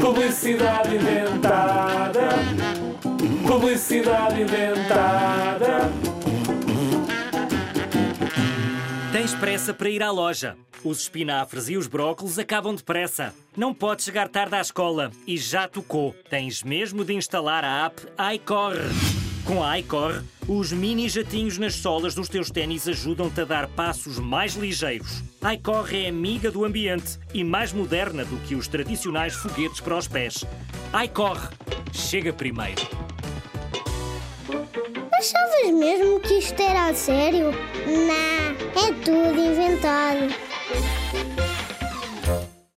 Publicidade inventada. Publicidade inventada. Tens pressa para ir à loja. Os espinafres e os brócolos acabam depressa. Não podes chegar tarde à escola e já tocou. Tens mesmo de instalar a app iCorre. Com a iCorre, os mini jatinhos nas solas dos teus ténis ajudam-te a dar passos mais ligeiros. iCorre é amiga do ambiente e mais moderna do que os tradicionais foguetes para os pés. iCorre, chega primeiro. Achavas mesmo que isto era a sério? Não, é tudo inventado.